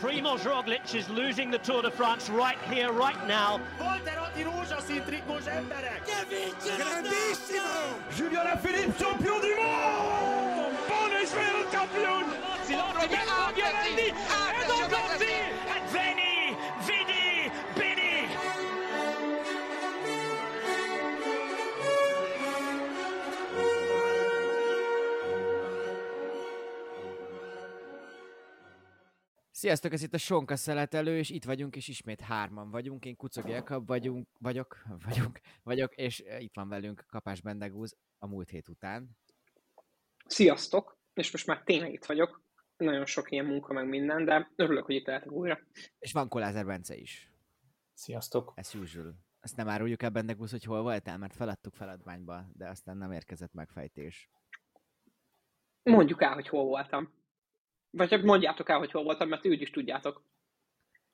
Primoz Roglic is losing the Tour de France right here, right now. Grandissimo! Julian Alaphilippe, champion du monde! Bundesweltcampion! Grandi! Grandi! Sziasztok, ez itt a Sonka szeletelő, és itt vagyunk, és ismét hárman vagyunk. Én Kucog Jakab vagyunk, vagyok, vagyunk, vagyok, és eh, itt van velünk Kapás Bendegúz a múlt hét után. Sziasztok! És most már tényleg itt vagyok. Nagyon sok ilyen munka, meg minden, de örülök, hogy itt lehetek újra. És van Kolázer Bence is. Sziasztok! As usual. Ezt nem áruljuk el Bendegúz, hogy hol voltál, mert feladtuk feladványba, de aztán nem érkezett megfejtés. Mondjuk el, hogy hol voltam. Vagy csak mondjátok el, hogy hol voltam, mert úgy is tudjátok.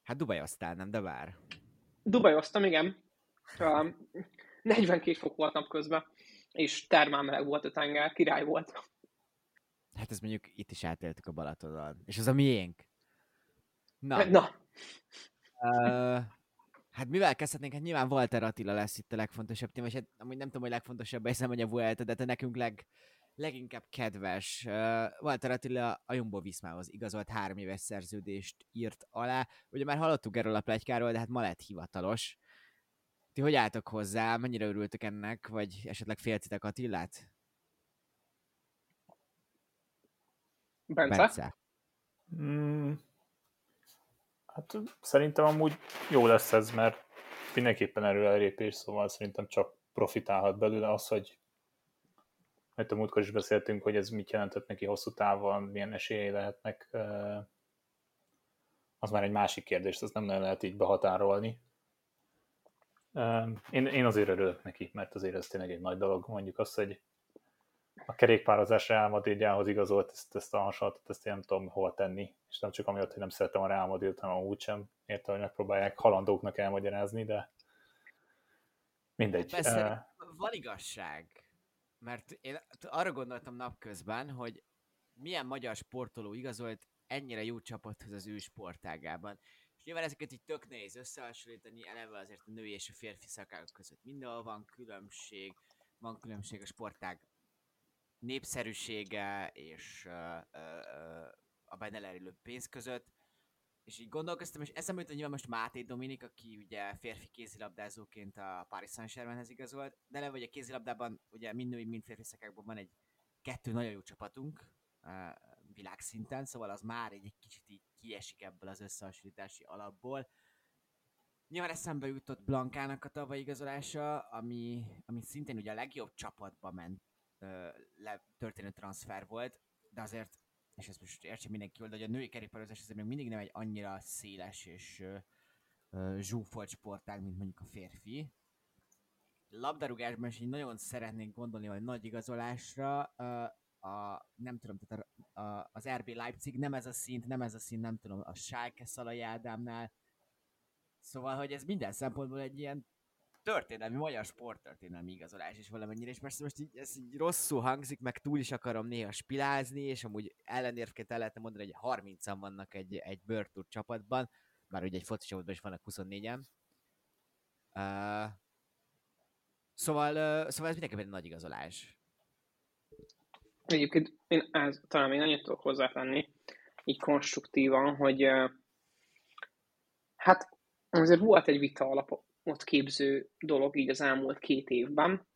Hát Dubajoztál, nem, de vár. Dubajoztam, igen. Um, 42 fok volt napközben, és termál meleg volt a tenger, király volt. Hát ezt mondjuk itt is átéltük a Balatonon. És az a miénk. Na, Na, Uh, hát mivel kezdhetnénk? Hát nyilván Walter Attila lesz itt a legfontosabb téma, és hát amúgy nem tudom, hogy legfontosabb, hiszen hogy a Vuelta, de te nekünk leg, leginkább kedves. Uh, Walter Attila a Jumbo Viszmához igazolt három éves szerződést írt alá. Ugye már hallottuk erről a plegykáról, de hát ma lett hivatalos. Ti hogy álltok hozzá? Mennyire örültök ennek? Vagy esetleg féltitek Attilát? Bence? Bence. Mm, hát szerintem amúgy jó lesz ez, mert mindenképpen erőelépés, szóval szerintem csak profitálhat belőle az, hogy mert a múltkor is beszéltünk, hogy ez mit jelentett neki hosszú távon, milyen esélyei lehetnek, eh, az már egy másik kérdés, ezt nem nagyon lehet így behatárolni. Eh, Én, én azért örülök neki, mert azért ez tényleg egy nagy dolog. Mondjuk azt, hogy a kerékpározás Real Madridjához igazolt, ezt, ezt a hasonlatot, ezt én nem tudom hova tenni, és nem csak amiatt, hogy nem szeretem a Real Madrid, hanem úgysem értem, hogy megpróbálják halandóknak elmagyarázni, de mindegy. Persze, van igazság. Mert én arra gondoltam napközben, hogy milyen magyar sportoló igazolt ennyire jó csapathoz az ő sportágában. És nyilván ezeket így tök nehéz összehasonlítani, eleve azért a női és a férfi szakágok között mindenhol van különbség, van különbség a sportág népszerűsége és uh, uh, a benne lerülő pénz között. És így gondolkoztam, és eszembe jutott, nyilván most Máté Dominik, aki ugye férfi kézilabdázóként a Paris Saint-Germainhez igazolt, de eleve ugye kézilabdában ugye mind női, mind férfi szakákban van egy kettő nagyon jó csapatunk uh, világszinten, szóval az már egy, egy kicsit így kiesik ebből az összehasonlítási alapból. Nyilván eszembe jutott Blankának a tavalyi igazolása, ami, ami szintén ugye a legjobb csapatba ment ö, le, történő transfer volt, de azért, és ezt most értse mindenki de hogy a női kerékpározás azért még mindig nem egy annyira széles és ö, zsúfolt sportág, mint mondjuk a férfi. Labdarúgásban is így nagyon szeretnék gondolni, hogy nagy igazolásra a, nem tudom, tehát a, a, az RB Leipzig nem ez a szint, nem ez a szint, nem tudom, a Schalke Szalai Ádámnál. Szóval, hogy ez minden szempontból egy ilyen történelmi, magyar sporttörténelmi igazolás is valamennyire, és persze most így, ez így rosszul hangzik, meg túl is akarom néha spilázni, és amúgy ellenérvként el lehetne mondani, hogy 30-an vannak egy, egy Bird csapatban, bár ugye egy foci csapatban is vannak 24-en. Uh, szóval, uh, szóval ez mindenképpen egy nagy igazolás. Egyébként én ez, talán még annyit tudok hozzátenni, így konstruktívan, hogy uh, hát azért volt egy vita alapot képző dolog így az elmúlt két évben,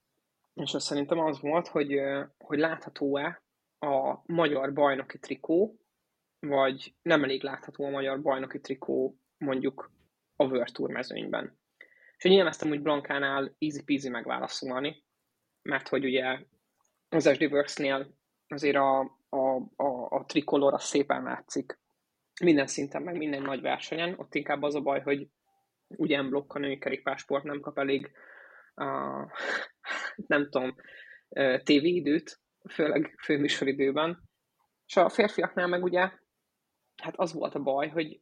és az szerintem az volt, hogy, hogy látható-e a magyar bajnoki trikó, vagy nem elég látható a magyar bajnoki trikó mondjuk a World mezőnyben. És én elmezdtem úgy Blankánál easy peasy megválaszolni, mert hogy ugye az SD Works-nél azért a, a, a, a trikolor az szépen látszik minden szinten, meg minden nagy versenyen. Ott inkább az a baj, hogy ugye blokk a női kerékpársport nem kap elég uh, nem tudom, uh, tévéidőt, főleg főműsoridőben. És a férfiaknál meg ugye, hát az volt a baj, hogy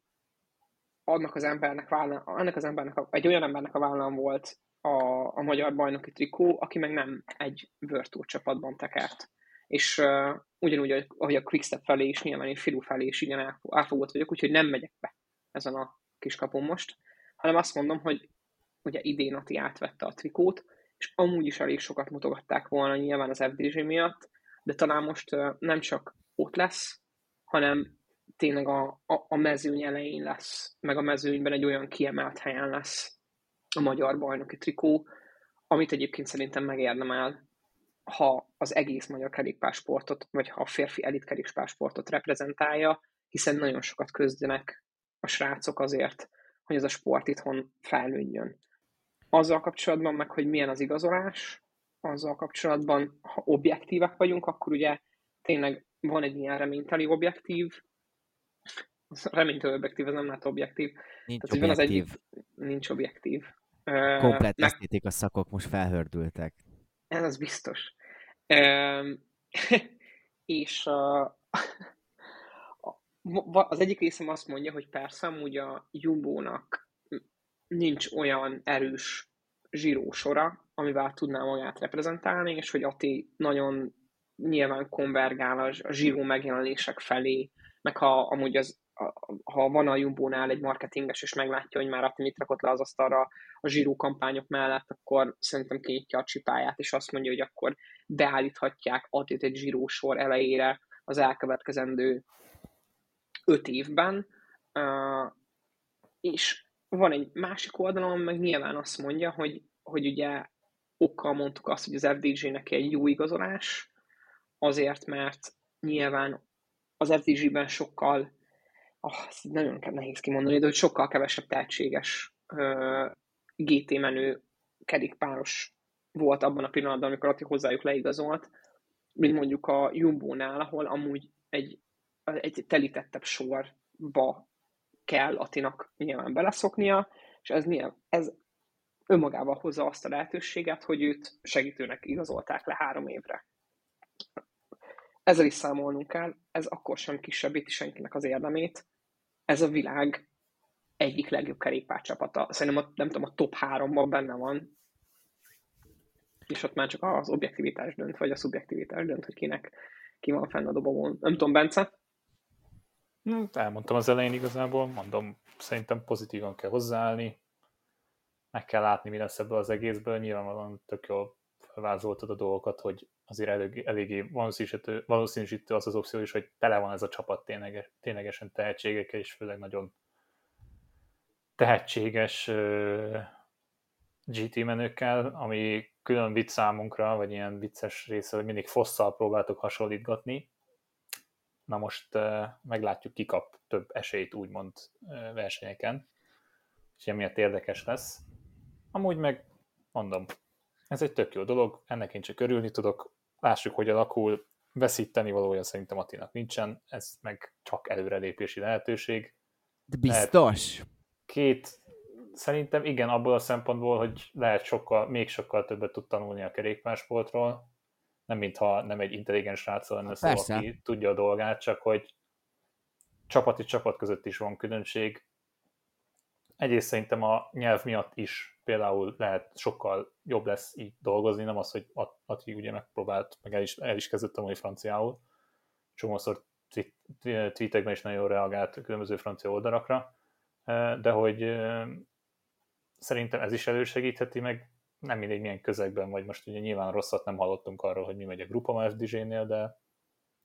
annak az embernek, vállal, annak az embernek, a, egy olyan embernek a vállal volt a, a magyar bajnoki trikó, aki meg nem egy Tour csapatban tekert és uh, ugyanúgy, ahogy a Quickstep felé is, nyilván én Firu felé is igen elfogott vagyok, úgyhogy nem megyek be ezen a kiskapon most, hanem azt mondom, hogy ugye idén Ati átvette a trikót, és amúgy is elég sokat mutogatták volna nyilván az FDG miatt, de talán most nem csak ott lesz, hanem tényleg a, a, a mezőny elején lesz, meg a mezőnyben egy olyan kiemelt helyen lesz a magyar bajnoki trikó, amit egyébként szerintem megérdemel, ha az egész magyar kerékpársportot, vagy ha a férfi elit kerékpársportot reprezentálja, hiszen nagyon sokat közdenek a srácok azért, hogy ez a sport itthon felnőjjön. Azzal kapcsolatban meg, hogy milyen az igazolás, azzal kapcsolatban, ha objektívek vagyunk, akkor ugye tényleg van egy ilyen reményteli objektív, reményteli objektív, ez nem lehet objektív. Nincs Tehát, objektív. Az egy, nincs objektív. Komplet uh, esztétika szakok most felhördültek. Ez az biztos. És uh, az egyik részem azt mondja, hogy persze amúgy a Jumbo-nak nincs olyan erős zsírósora, amivel tudná magát reprezentálni, és hogy Ati nagyon nyilván konvergál a zsíró megjelenések felé, meg ha amúgy az, ha van a Jumbo-nál egy marketinges, és meglátja, hogy már mit rakott le az asztalra a zsíró kampányok mellett, akkor szerintem kinyitja a csipáját, és azt mondja, hogy akkor beállíthatják Atit egy zsíró sor elejére az elkövetkezendő öt évben, és van egy másik oldalon, meg nyilván azt mondja, hogy, hogy ugye okkal mondtuk azt, hogy az FDG-nek egy jó igazolás, azért, mert nyilván az FDG-ben sokkal, oh, nagyon nehéz kimondani, de hogy sokkal kevesebb tehetséges uh, GT menő kerékpáros volt abban a pillanatban, amikor Ati hozzájuk leigazolt, mint mondjuk a Jumbo-nál, ahol amúgy egy, egy telítettebb sorba kell Atinak nyilván beleszoknia, és ez, nyilván, ez önmagával hozza azt a lehetőséget, hogy őt segítőnek igazolták le három évre. Ezzel is számolnunk kell, ez akkor sem kisebbíti senkinek az érdemét. Ez a világ egyik legjobb kerékpárcsapata. Szerintem a, nem tudom, a top háromban benne van, és ott már csak az objektivitás dönt, vagy a szubjektivitás dönt, hogy kinek ki van fenn a dobogón. Nem tudom, Bence? Elmondtam az elején igazából, mondom, szerintem pozitívan kell hozzáállni, meg kell látni, mi lesz ebből az egészből, nyilvánvalóan tök jól felvázoltad a dolgokat, hogy azért elég, eléggé valószínűsítő, valószínűsítő az az opció is, hogy tele van ez a csapat tényleg, ténylegesen tehetségekkel, és főleg nagyon tehetséges uh, GT menőkkel, ami külön vicc számunkra, vagy ilyen vicces része, hogy mindig fosszal próbáltuk hasonlítgatni. Na most meglátjuk, ki kap több esélyt úgymond versenyeken, és emiatt érdekes lesz. Amúgy meg mondom, ez egy tök jó dolog, ennek én csak örülni tudok, lássuk, hogy alakul, veszíteni valója szerintem Attinak nincsen, ez meg csak előrelépési lehetőség. De biztos? Lehet két, szerintem igen, abból a szempontból, hogy lehet sokkal, még sokkal többet tud tanulni a kerékpársportról, nem mintha nem egy intelligens srác lenne szó, aki tudja a dolgát, csak hogy csapati csapat között is van különbség. Egyrészt szerintem a nyelv miatt is például lehet sokkal jobb lesz így dolgozni, nem az, hogy Ati ugye megpróbált, meg el is, el is kezdett tanulni franciául. Csomószor tweetekben is nagyon reagált különböző francia oldalakra, de hogy szerintem ez is elősegítheti, meg nem mindegy milyen közegben vagy. Most ugye nyilván rosszat nem hallottunk arról, hogy mi megy a Grupa FDG-nél, de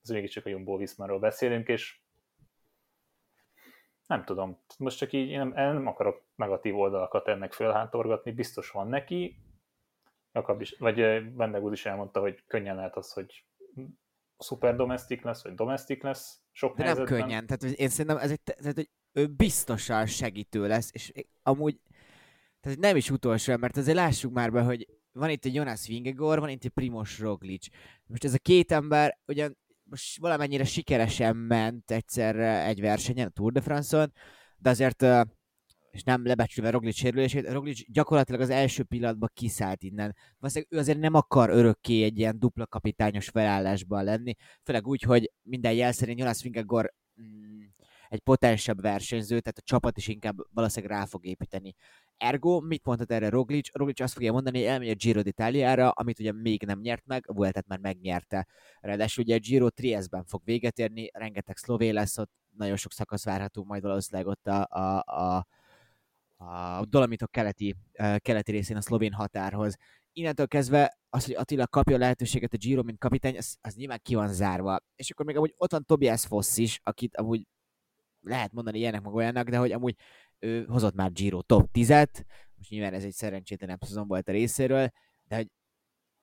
ez mégiscsak a Jumbo Viszmáról beszélünk, és nem tudom, most csak így én nem, nem akarok negatív oldalakat ennek fölhántorgatni, biztos van neki, Jakab is, vagy Vendegúz is elmondta, hogy könnyen lehet az, hogy szuper domestik lesz, vagy domestik lesz sok De helyzetben. nem könnyen, tehát én szerintem ez egy, tehát, hogy ő biztosan segítő lesz, és amúgy tehát nem is utolsó, mert azért lássuk már be, hogy van itt egy Jonas Vingegor, van itt egy Primos Roglic. Most ez a két ember ugyan most valamennyire sikeresen ment egyszerre egy versenyen, a Tour de France-on, de azért, és nem lebecsülve Roglic sérülését, Roglic gyakorlatilag az első pillanatban kiszállt innen. Valószínűleg ő azért nem akar örökké egy ilyen dupla kapitányos felállásban lenni, főleg úgy, hogy minden jel szerint Jonas Vingegaard mm, egy potensebb versenyző, tehát a csapat is inkább valószínűleg rá fog építeni Ergo, mit mondhat erre Roglic? Roglic azt fogja mondani, hogy elmegy a Giro d'Italiára, amit ugye még nem nyert meg, a Vueltet már megnyerte. Ráadásul ugye a Giro Triesben fog véget érni, rengeteg szlové lesz ott, nagyon sok szakasz várható majd valószínűleg ott a, a, a, a Dolomitok keleti, keleti részén a szlovén határhoz. Innentől kezdve az, hogy Attila kapja a lehetőséget a Giro, mint kapitány, az, az nyilván ki van zárva. És akkor még amúgy ott van Tobias Foss is, akit amúgy lehet mondani ilyenek meg olyannak, de hogy amúgy ő hozott már Giro top 10-et, most nyilván ez egy szerencsétlenebb szezon volt a részéről, de hogy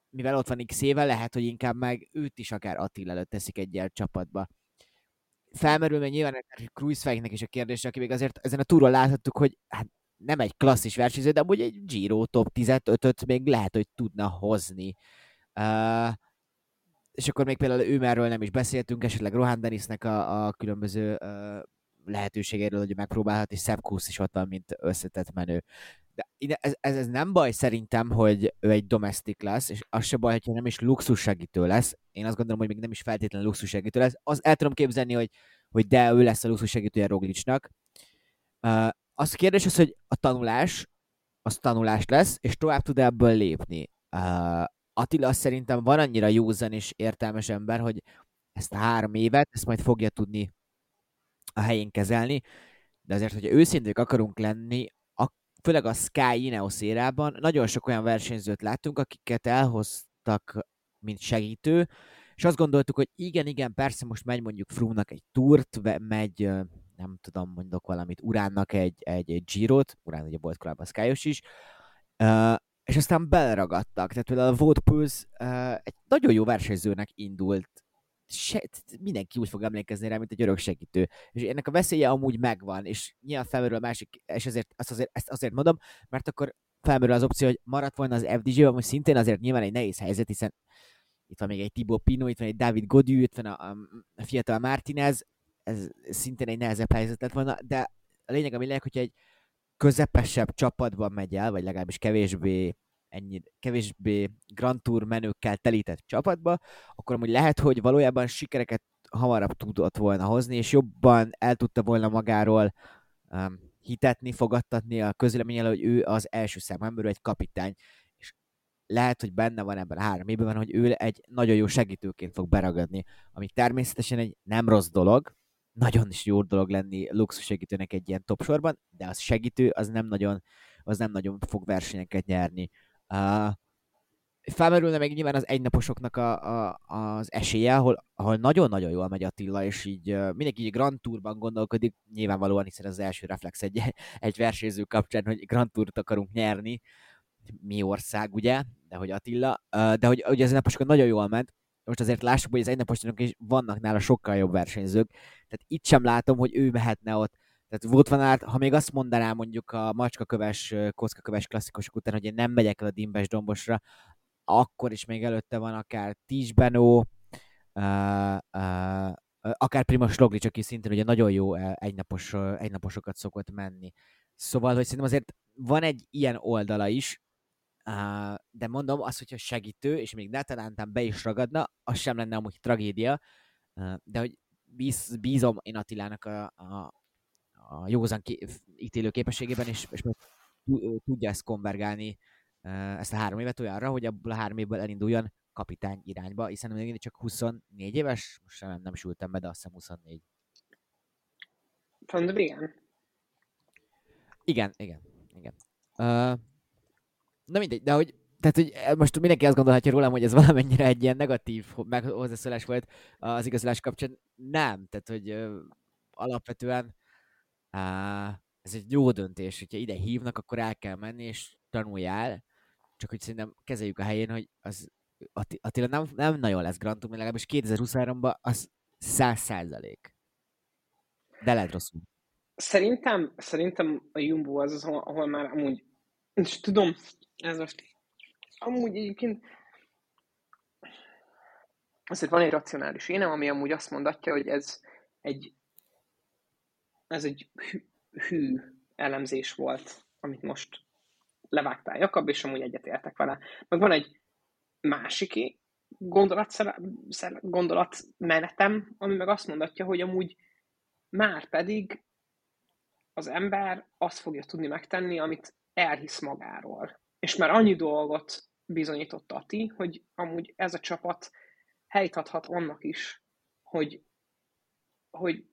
mivel ott van x lehet, hogy inkább meg őt is akár Attila előtt teszik egy ilyen csapatba. Felmerül még nyilván Cruise is a kérdés, aki még azért ezen a túron láthattuk, hogy hát nem egy klasszis versenyző, de amúgy egy Giro top 15-öt még lehet, hogy tudna hozni. Uh, és akkor még például ő nem is beszéltünk, esetleg Rohan Dennisnek a, a különböző uh, lehetőségéről, hogy megpróbálhat, és Sepp Kuss is ott van, mint összetett menő. De ez, ez, ez, nem baj szerintem, hogy ő egy domestik lesz, és az se baj, hogyha nem is luxussegítő lesz. Én azt gondolom, hogy még nem is feltétlenül luxussegítő lesz. Az el tudom képzelni, hogy, hogy de ő lesz a luxussegítője Roglicsnak. Uh, az a kérdés az, hogy a tanulás, az tanulás lesz, és tovább tud ebből lépni. Uh, Attila szerintem van annyira józan és értelmes ember, hogy ezt a három évet, ezt majd fogja tudni a helyén kezelni, de azért, hogyha őszinték akarunk lenni, a, főleg a Sky Ineos érában nagyon sok olyan versenyzőt láttunk, akiket elhoztak, mint segítő, és azt gondoltuk, hogy igen, igen, persze most megy mondjuk Frumnak egy túrt, megy, nem tudom, mondok valamit, Uránnak egy, egy, egy Girot, Urán ugye volt korábban Skyos is, és aztán beleragadtak. Tehát például a Vote Pulse uh, egy nagyon jó versenyzőnek indult se, mindenki úgy fog emlékezni rá, mint egy örök segítő. És ennek a veszélye amúgy megvan, és nyilván felmerül a másik, és ezért, azt azért, ezt azért mondom, mert akkor felmerül az opció, hogy maradt volna az FDG, ami szintén azért nyilván egy nehéz helyzet, hiszen itt van még egy Thibaut Pino, itt van egy David Godű, itt van a, a fiatal Martinez, ez szintén egy nehezebb helyzet lett volna, de a lényeg, ami lényeg, hogyha egy közepesebb csapatban megy el, vagy legalábbis kevésbé ennyi kevésbé Grand Tour menőkkel telített csapatba, akkor amúgy lehet, hogy valójában sikereket hamarabb tudott volna hozni, és jobban el tudta volna magáról um, hitetni, fogadtatni a közleményel, hogy ő az első számú ember, egy kapitány, és lehet, hogy benne van ebben a három évben, hogy ő egy nagyon jó segítőként fog beragadni, ami természetesen egy nem rossz dolog, nagyon is jó dolog lenni luxus segítőnek egy ilyen top sorban, de az segítő az nem nagyon, az nem nagyon fog versenyeket nyerni. Uh, felmerülne meg nyilván az egynaposoknak a, a, az esélye, ahol, ahol nagyon-nagyon jól megy Attila, és így uh, mindenki így Grand Tourban gondolkodik, nyilvánvalóan, hiszen az első reflex egy, egy versenyző kapcsán, hogy Grand Tourt akarunk nyerni, mi ország, ugye, de hogy Attila, uh, de hogy ugye az egynaposokon nagyon jól ment, most azért lássuk, hogy az egynaposoknak is vannak nála sokkal jobb versenyzők, tehát itt sem látom, hogy ő mehetne ott tehát volt van át, ha még azt mondaná mondjuk a macskaköves, kockaköves klasszikusok után, hogy én nem megyek el a Dimbes dombosra, akkor is még előtte van akár Tisbenó, uh, uh, akár Primoz Roglic, aki szintén ugye nagyon jó egynapos, egynaposokat szokott menni. Szóval, hogy szerintem azért van egy ilyen oldala is, uh, de mondom, az, hogyha segítő, és még netalántán be is ragadna, az sem lenne amúgy tragédia, uh, de hogy bíz, bízom én Attilának a, a, a józan ki, ítélő képességében, és, és tudja ezt konvergálni, ezt a három évet olyanra, hogy abból a három évből elinduljon kapitány irányba, hiszen még csak 24 éves, most nem, nem sültem be, de azt hiszem 24. Van de igen. Igen, igen, igen. Uh, na mindegy, de hogy tehát, hogy most mindenki azt gondolhatja rólam, hogy ez valamennyire egy ilyen negatív hozzászólás volt az igazolás kapcsán. Nem, tehát, hogy alapvetően ez egy jó döntés, hogyha ide hívnak, akkor el kell menni, és tanuljál, csak hogy szerintem kezeljük a helyén, hogy az Attila nem, nem nagyon lesz Grand Tour, legalábbis 2023-ban az száz százalék. De lehet rosszul. Szerintem, szerintem a Jumbo az, az ahol, ahol már amúgy, és tudom, ez most amúgy egyébként azért van egy racionális énem, ami amúgy azt mondatja, hogy ez egy ez egy hű, hű elemzés volt, amit most levágtál Jakab, és amúgy egyetértek vele. Meg van egy másik gondolat, gondolatmenetem, ami meg azt mondatja, hogy amúgy már pedig az ember azt fogja tudni megtenni, amit elhisz magáról. És már annyi dolgot bizonyított Ati, hogy amúgy ez a csapat helyt adhat annak is, hogy, hogy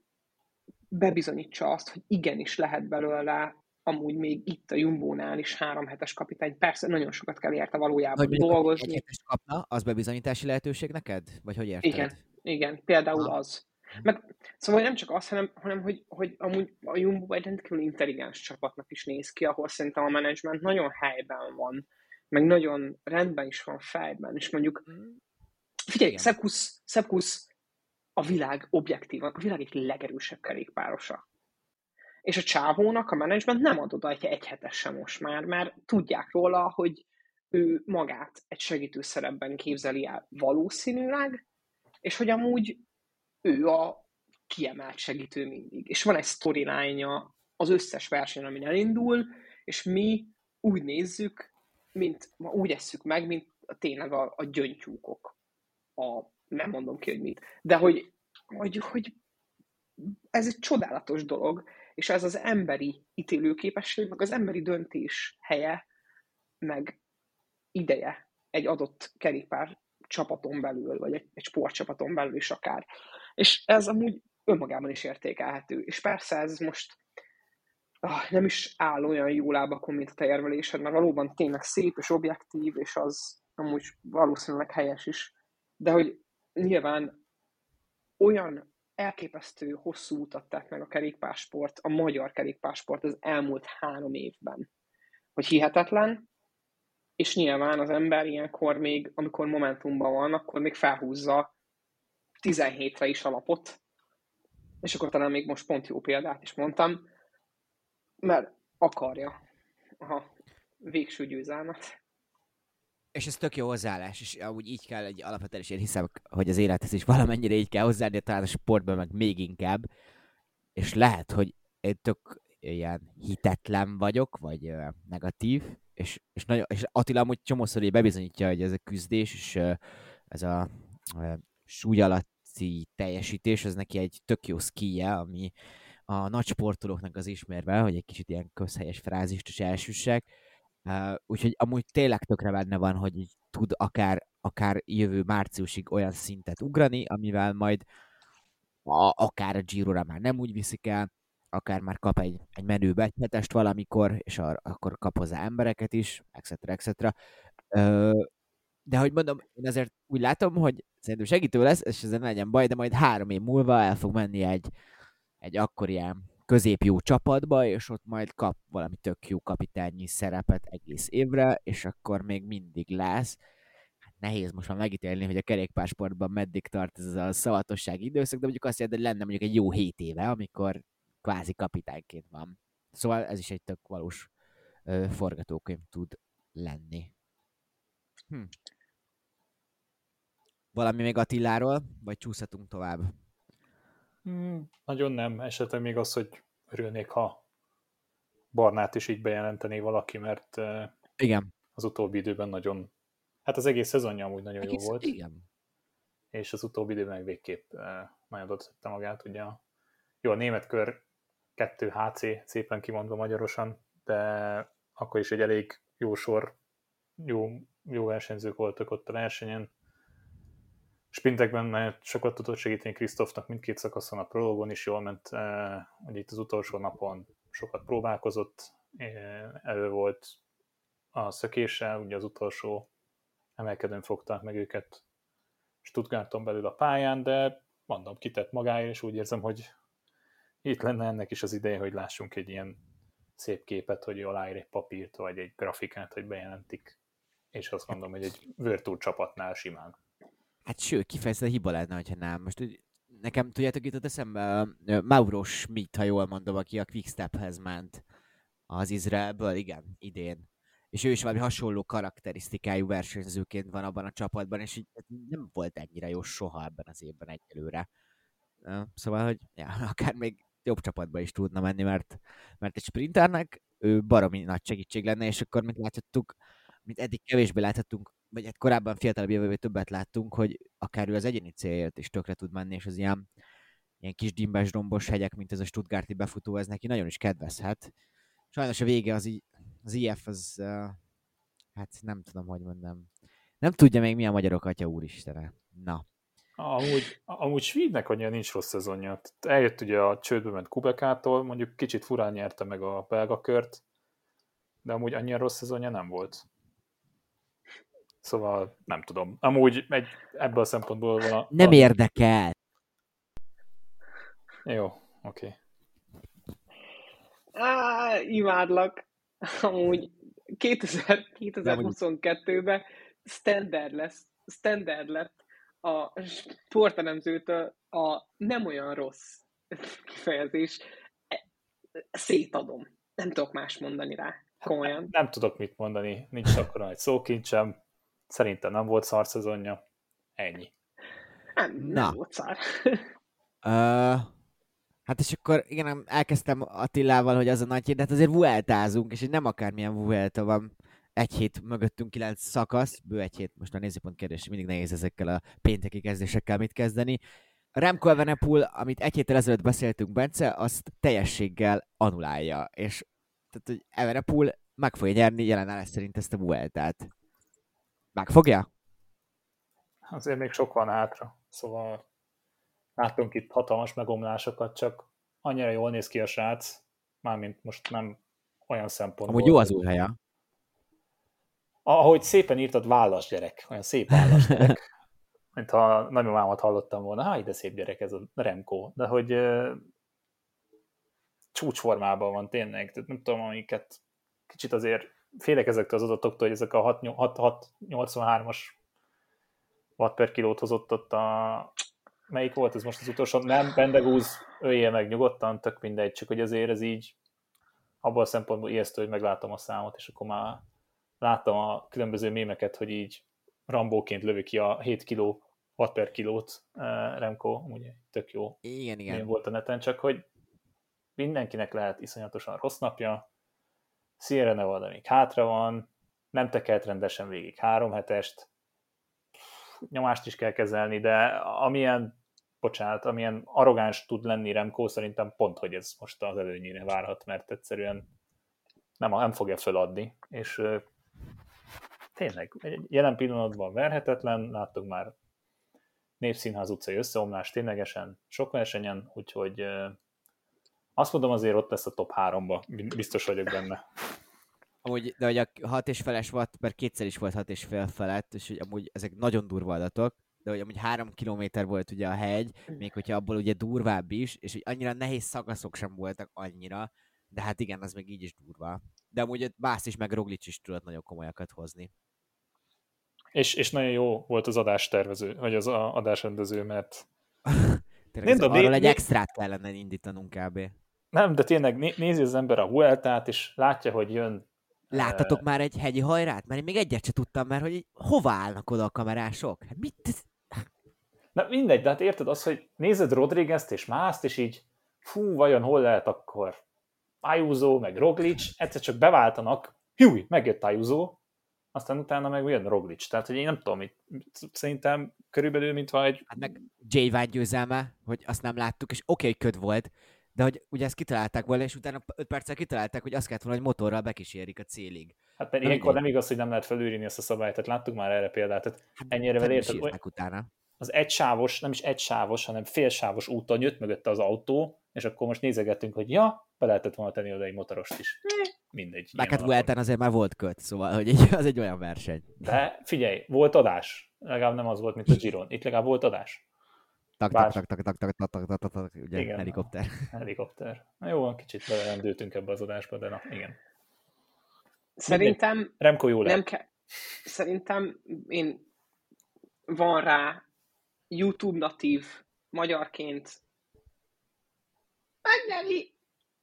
bebizonyítsa azt, hogy igenis lehet belőle amúgy még itt a Jumbónál is három hetes kapitány. Persze nagyon sokat kell érte valójában Hogy dolgozni. Egy kapna, az bebizonyítási lehetőség neked? Vagy hogy érted? Igen, igen, például Aha. az. Meg, szóval nem csak az, hanem, hanem hogy, hogy amúgy a Jumbo egy rendkívül intelligens csapatnak is néz ki, ahol szerintem a menedzsment nagyon helyben van, meg nagyon rendben is van fejben, és mondjuk figyelj. Szepkusz, Szepkusz a világ objektívan, a világ egy legerősebb kerékpárosa. És a csávónak a menedzsment nem ad oda egy egyhetes sem most már, mert tudják róla, hogy ő magát egy segítő szerepben képzeli el valószínűleg, és hogy amúgy ő a kiemelt segítő mindig. És van egy storyline az összes versenyen, amin elindul, és mi úgy nézzük, mint, úgy esszük meg, mint tényleg a, a gyöngytyúkok. A, nem mondom ki, hogy mit. De hogy, hogy, hogy ez egy csodálatos dolog, és ez az emberi ítélőképesség, meg az emberi döntés helye, meg ideje egy adott kerékpár csapaton belül, vagy egy, egy sportcsapaton belül is akár. És ez amúgy önmagában is értékelhető. És persze ez most ah, nem is áll olyan jó lábakon, mint a te érvelésed, mert valóban tényleg szép és objektív, és az amúgy valószínűleg helyes is. De hogy nyilván olyan elképesztő hosszú utat tett meg a kerékpársport, a magyar kerékpársport az elmúlt három évben. Hogy hihetetlen, és nyilván az ember ilyenkor még, amikor momentumban van, akkor még felhúzza 17-re is alapot, és akkor talán még most pont jó példát is mondtam, mert akarja a végső győzelmet. És ez tök jó hozzáállás, és amúgy így kell egy alapvetően is én hiszem, hogy az élethez is valamennyire így kell hozzáállni, talán a sportban meg még inkább. És lehet, hogy én tök ilyen hitetlen vagyok, vagy ö, negatív, és, és, nagyon, és Attila amúgy csomószor így bebizonyítja, hogy ez a küzdés, és ö, ez a ö, súly alatti teljesítés, ez neki egy tök jó skije, ami a nagy sportolóknak az ismerve, hogy egy kicsit ilyen közhelyes frázist is elsüssek, Uh, úgyhogy amúgy tényleg tökre benne van, hogy így tud akár, akár jövő márciusig olyan szintet ugrani, amivel majd a, akár a Giro-ra már nem úgy viszik el, akár már kap egy, egy menő behetest valamikor, és ar, akkor kap hozzá embereket is, etc. etc. De hogy mondom, én azért úgy látom, hogy szerintem segítő lesz, és ezen ne legyen baj, de majd három év múlva el fog menni egy, egy akkor ilyen középjó csapatba, és ott majd kap valami tök jó kapitányi szerepet egész évre, és akkor még mindig lesz. Hát nehéz most már megítélni, hogy a kerékpársportban meddig tart ez a szavatossági időszak, de mondjuk azt jelenti, hogy lenne mondjuk egy jó hét éve, amikor kvázi kapitányként van. Szóval ez is egy tök valós ö, forgatókönyv tud lenni. Hm. Valami még Attiláról, vagy csúszhatunk tovább? Hmm, nagyon nem. Esetleg még az, hogy örülnék, ha Barnát is így bejelentené valaki, mert Igen. az utóbbi időben nagyon, hát az egész szezonja amúgy nagyon Egész, jó volt, Igen. és az utóbbi időben meg végképp nagyon oda magát, ugye jó, a német kör 2 HC, szépen kimondva magyarosan, de akkor is egy elég jó sor, jó, jó versenyzők voltak ott a versenyen, sprintekben mert sokat tudott segíteni Krisztofnak mindkét szakaszon, a prologon is jól ment, eh, hogy itt az utolsó napon sokat próbálkozott, eh, elő volt a szökéssel, ugye az utolsó emelkedőn fogták meg őket Stuttgarton belül a pályán, de mondom, kitett magáért, és úgy érzem, hogy itt lenne ennek is az ideje, hogy lássunk egy ilyen szép képet, hogy aláír egy papírt, vagy egy grafikát, hogy bejelentik, és azt mondom, hogy egy Virtual csapatnál simán. Hát sőt, kifejezetten hiba lenne, hogyha nem. Most nekem tudjátok, jutott eszembe Mauro Schmidt, ha jól mondom, aki a Quickstephez ment az Izraelből, igen, idén. És ő is valami hasonló karakterisztikájú versenyzőként van abban a csapatban, és így nem volt ennyire jó soha ebben az évben egyelőre. Szóval, hogy ja, akár még jobb csapatba is tudna menni, mert, mert egy sprinternek ő baromi nagy segítség lenne, és akkor, mint láthattuk, mint eddig kevésbé láthattunk, vagy hát korábban fiatalabb jövőben többet láttunk, hogy akár ő az egyéni célért is tökre tud menni, és az ilyen, ilyen kis dimbes, dombos hegyek, mint ez a Stuttgarti befutó, ez neki nagyon is kedvezhet. Sajnos a vége az az IF az, uh, hát nem tudom, hogy mondom. Nem tudja még mi a magyarok atya úristene. Na. Amúgy, amúgy Svédnek annyira nincs rossz szezonja. Eljött ugye a csődbe ment Kubekától, mondjuk kicsit furán nyerte meg a belga kört, de amúgy annyira rossz szezonja nem volt. Szóval nem tudom. Amúgy egy, ebből a szempontból van a... Nem a... érdekel. Jó, oké. Okay. Á, imádlak. Amúgy 2000, 2022-ben standard lesz, standard lett a sportelemzőtől a nem olyan rossz kifejezés. E, szétadom. Nem tudok más mondani rá. Komolyan. Nem, nem tudok mit mondani. Nincs akkor egy szókincsem. Szerintem nem volt szar szezonja. Ennyi. Nem, nem Na. volt szár. Uh, hát és akkor igen, elkezdtem Attilával, hogy az a nagy hír, de hát azért vueltázunk, és nem akármilyen vuelta van. Egy hét mögöttünk kilenc szakasz, bő egy hét, most a nézőpont kérdés, mindig nehéz ezekkel a pénteki kezdésekkel mit kezdeni. A Remco Evenepoel, amit egy héttel ezelőtt beszéltünk, Bence, azt teljességgel anulálja, és tehát, hogy Evenepoel meg fogja nyerni jelen állás szerint ezt a Vueltát. Megfogja? Azért még sok van hátra. Szóval látunk itt hatalmas megomlásokat, csak annyira jól néz ki a srác, mármint most nem olyan szempontból. Amúgy jó az új helye. Ahogy szépen írtad, vállas gyerek, olyan szép vállas gyerek. Mint ha nagymamámat hallottam volna, hát de szép gyerek ez a Remco. De hogy csúcsformában van tényleg, tehát nem tudom, amiket kicsit azért félek ezektől az adatoktól, hogy ezek a 683-as watt per kilót hozott ott a... Melyik volt ez most az utolsó? Nem, Bendegúz, öljél meg nyugodtan, tök mindegy, csak hogy azért ez így abban a szempontból ijesztő, hogy meglátom a számot, és akkor már láttam a különböző mémeket, hogy így Rambóként lövi ki a 7 kiló watt per kilót uh, Remco, ugye tök jó. Igen, igen. Volt a neten, csak hogy mindenkinek lehet iszonyatosan rossz napja, Sierra Nevada még hátra van, nem tekelt rendesen végig. Három hetest, nyomást is kell kezelni, de amilyen, bocsánat, amilyen arrogáns tud lenni Remco, szerintem pont, hogy ez most az előnyére várhat, mert egyszerűen nem, nem fogja föladni, és tényleg, jelen pillanatban verhetetlen, láttuk már Népszínház utcai összeomlás ténylegesen. Sok versenyen, úgyhogy azt mondom azért ott lesz a top 3-ba, biztos vagyok benne. Amúgy, de hogy a 6 és feles watt, mert kétszer is volt 6 és fél felett, és hogy amúgy ezek nagyon durva adatok, de hogy amúgy három kilométer volt ugye a hegy, még hogyha abból ugye durvább is, és hogy annyira nehéz szakaszok sem voltak annyira, de hát igen, az meg így is durva. De amúgy Bász is, meg Roglic is tudott nagyon komolyakat hozni. És, és nagyon jó volt az adástervező, vagy az adásrendező, mert Tényleg nem, arról egy extrát kellene indítanunk kb. Nem, de tényleg nézi az ember a Hueltát, és látja, hogy jön Láttatok uh, már egy hegyi hajrát? Mert én még egyet se tudtam, mert hogy hova állnak oda a kamerások? Hát mit? Na mindegy, de hát érted az, hogy nézed Rodriguez-t és mászt, és így fú, vajon hol lehet akkor Ayuso, meg Roglic, egyszer csak beváltanak, hű, megjött Ayuso, aztán utána meg jön Roglic. Tehát, hogy én nem tudom, mit, szerintem körülbelül, mint van egy... Hát meg J. White győzelme, hogy azt nem láttuk, és oké, okay, köd volt, de hogy ugye ezt kitalálták volna, és utána 5 perccel kitalálták, hogy azt kellett volna, hogy motorral bekísérik a célig. Hát mert ilyenkor nem igaz, hogy nem lehet felülírni ezt a szabályt, tehát láttuk már erre példát, tehát hát, ennyire vel érted, hogy utána. az egysávos, nem is egysávos, hanem félsávos úton jött mögötte az autó, és akkor most nézegettünk, hogy ja, be lehetett volna tenni oda egy motorost is. Mindegy. Meg hát Vuelten azért már volt köt, szóval hogy egy, az egy olyan verseny. De figyelj, volt adás. Legalább nem az volt, mint a Giron. Itt legalább volt adás. Tak, tak, tak, tak, tak, tak, tak, tak, tak, tak, tak, ugye igen, helikopter. Helikopter. Na jó, kicsit belerendültünk ebbe az adásba, de na, igen. Szerintem Remco jó nem kell. Szerintem én van rá YouTube natív magyarként megnyeri,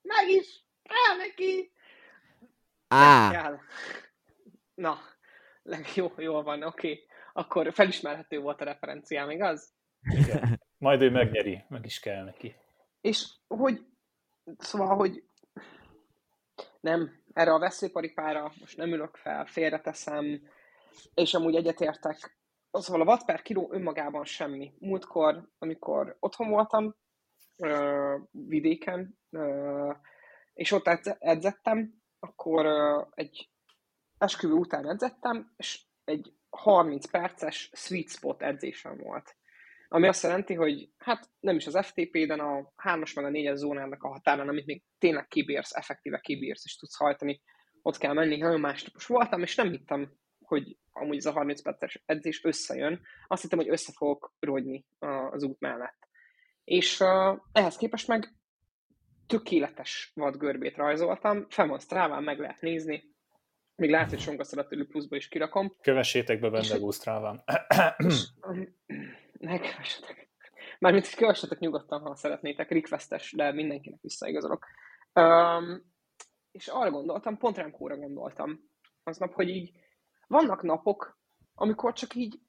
meg is, el neki. Á. Kell. Na, jó, jó van, oké. Okay. Akkor felismerhető volt a referenciám, igaz? Igen. Majd ő megnyeri, meg is kell neki. És hogy, szóval, hogy nem, erre a veszélyparipára most nem ülök fel, félreteszem, és amúgy egyetértek. Szóval a watt per kiló önmagában semmi. Múltkor, amikor otthon voltam, uh, vidéken, uh, és ott edzettem, akkor egy esküvő után edzettem, és egy 30 perces sweet spot edzésem volt. Ami azt jelenti, hogy hát nem is az FTP-den a 3-as meg a 4-es zónának a határán, amit még tényleg kibírsz, effektíve kibírsz, és tudsz hajtani, ott kell menni. Nagyon másnapos voltam, és nem hittem, hogy amúgy ez a 30 perces edzés összejön. Azt hittem, hogy össze fogok rogyni az út mellett. És uh, ehhez képest meg tökéletes vadgörbét rajzoltam, fel van Stráván, meg lehet nézni, még lehet, hogy sonkaszalattölő pluszba is kirakom. Kövessétek be benne Stráván. ne kövessetek. Mármint, hogy kövessetek nyugodtan, ha szeretnétek, requestes, de mindenkinek visszaigazolok. Um, és arra gondoltam, pont Remkóra gondoltam aznap, hogy így vannak napok, amikor csak így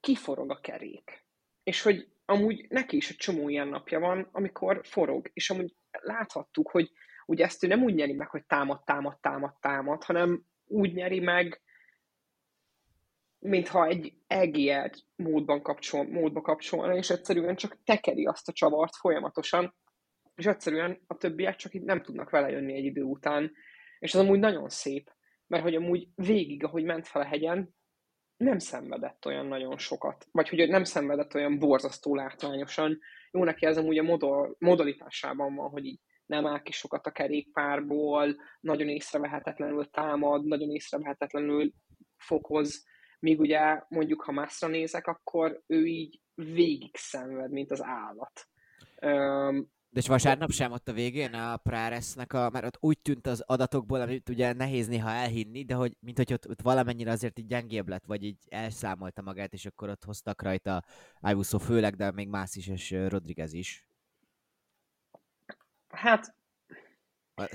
kiforog a kerék. És hogy amúgy neki is egy csomó ilyen napja van, amikor forog. És amúgy láthattuk, hogy ugye ezt ő nem úgy nyeri meg, hogy támad, támad, támad, támad, hanem úgy nyeri meg, mintha egy EGL módban kapcsol, módba kapcsolna, és egyszerűen csak tekeri azt a csavart folyamatosan, és egyszerűen a többiek csak így nem tudnak vele jönni egy idő után. És az amúgy nagyon szép, mert hogy amúgy végig, ahogy ment fel a hegyen, nem szenvedett olyan nagyon sokat. Vagy hogy nem szenvedett olyan borzasztó látványosan. Jó neki ez amúgy a modol, modalitásában van, hogy így nem áll ki sokat a kerékpárból, nagyon észrevehetetlenül támad, nagyon észrevehetetlenül fokoz, míg ugye mondjuk, ha mászra nézek, akkor ő így végig szenved, mint az állat. De és vasárnap sem ott a végén a Práresnek, a, mert ott úgy tűnt az adatokból, amit ugye nehéz néha elhinni, de hogy mint hogy ott, ott valamennyire azért így gyengébb lett, vagy így elszámolta magát, és akkor ott hoztak rajta Ayuso főleg, de még más is, és Rodriguez is. Hát,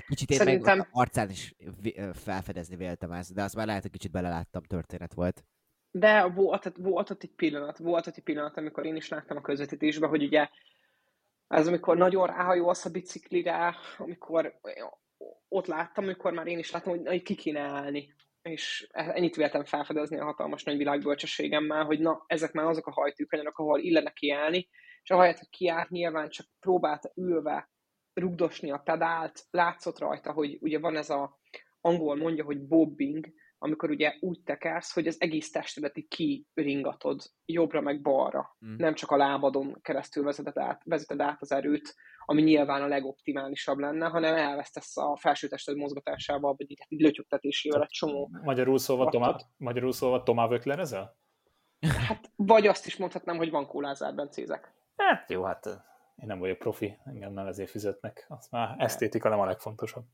Kicsit én Szerintem... meg arcán is felfedezni véltem ezt, de azt már lehet, hogy kicsit beleláttam, történet volt. De volt, volt ott egy pillanat, volt ott egy pillanat, amikor én is láttam a közvetítésben, hogy ugye ez amikor nagyon ráhajolsz a biciklire, amikor ott láttam, amikor már én is láttam, hogy, hogy ki kéne állni. És ennyit véltem felfedezni a hatalmas nagy világbölcsességemmel, hogy na, ezek már azok a hajtűkanyarok, ahol illene kiállni, és ahelyett, hogy kiállt, nyilván csak próbált ülve rugdosni a pedált, látszott rajta, hogy ugye van ez a angol mondja, hogy bobbing, amikor ugye úgy tekersz, hogy az egész testedet így kiringatod jobbra meg balra. Mm. Nem csak a lábadon keresztül vezeted át, vezeted át az erőt, ami nyilván a legoptimálisabb lenne, hanem elvesztesz a felső tested mozgatásával, vagy így, így lötyögtetésével egy csomó. Magyarul szólva, Tomá, magyarul szólva Tomá Vöklerezel? Hát, vagy azt is mondhatnám, hogy van kólázár bencézek. Hát jó, hát én nem vagyok profi, engem nem ezért fizetnek. Az már esztétika nem a legfontosabb.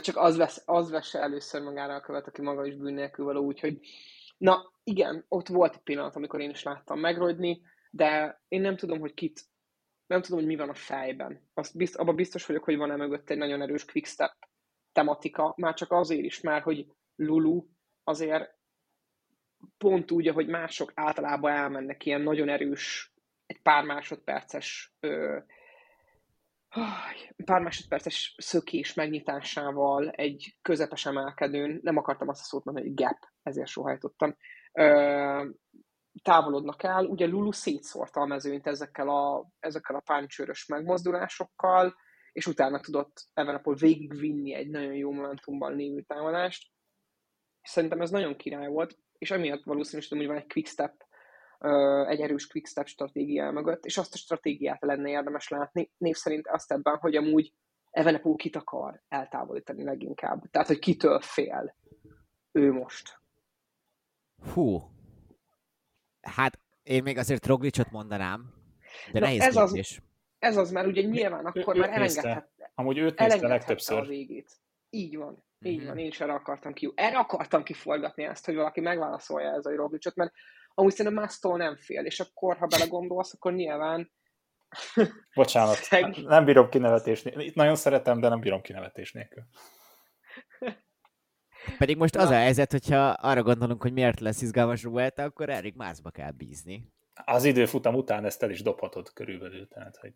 Csak az, vesz, az vesse először magára a követ, aki maga is bűn nélkül való, úgyhogy na igen, ott volt egy pillanat, amikor én is láttam megrodni, de én nem tudom, hogy kit, nem tudom, hogy mi van a fejben. Azt bizt, abban biztos vagyok, hogy van-e mögött egy nagyon erős quickstep tematika, már csak azért is, már hogy Lulu azért pont úgy, ahogy mások általában elmennek ilyen nagyon erős, egy pár másodperces ö, pár másodperces szökés megnyitásával egy közepes emelkedőn, nem akartam azt a szót mondani, hogy gap, ezért sohajtottam, távolodnak el. Ugye Lulu szétszórta a mezőnyt ezekkel a, ezekkel a páncsőrös megmozdulásokkal, és utána tudott Evenapol végigvinni egy nagyon jó momentumban lévő támadást. Szerintem ez nagyon király volt, és emiatt valószínűleg hogy van egy quick step egy erős quickstep stratégia mögött, és azt a stratégiát lenne érdemes látni. Név szerint azt ebben, hogy amúgy Evenepul kit akar eltávolítani leginkább. Tehát, hogy kitől fél ő most. Hú. Hát én még azért Roglicot mondanám, de Na, nehéz ez az, ez az, mert ugye nyilván akkor ő, már elengedhet, Amúgy őt nézte legtöbbször. a végét. Így van. Így mm-hmm. van, én is erre akartam ki. Erre akartam kiforgatni ezt, hogy valaki megválaszolja ez a Roglicot, mert amúgy szerintem mástól nem fél, és akkor, ha belegondolsz, akkor nyilván... Bocsánat, Szeg... nem bírom kinevetés Itt nagyon szeretem, de nem bírom kinevetés nélkül. Pedig most az a helyzet, hogyha arra gondolunk, hogy miért lesz izgalmas Vuelta, akkor Erik Mászba kell bízni. Az időfutam után ezt el is dobhatod körülbelül, tehát hogy...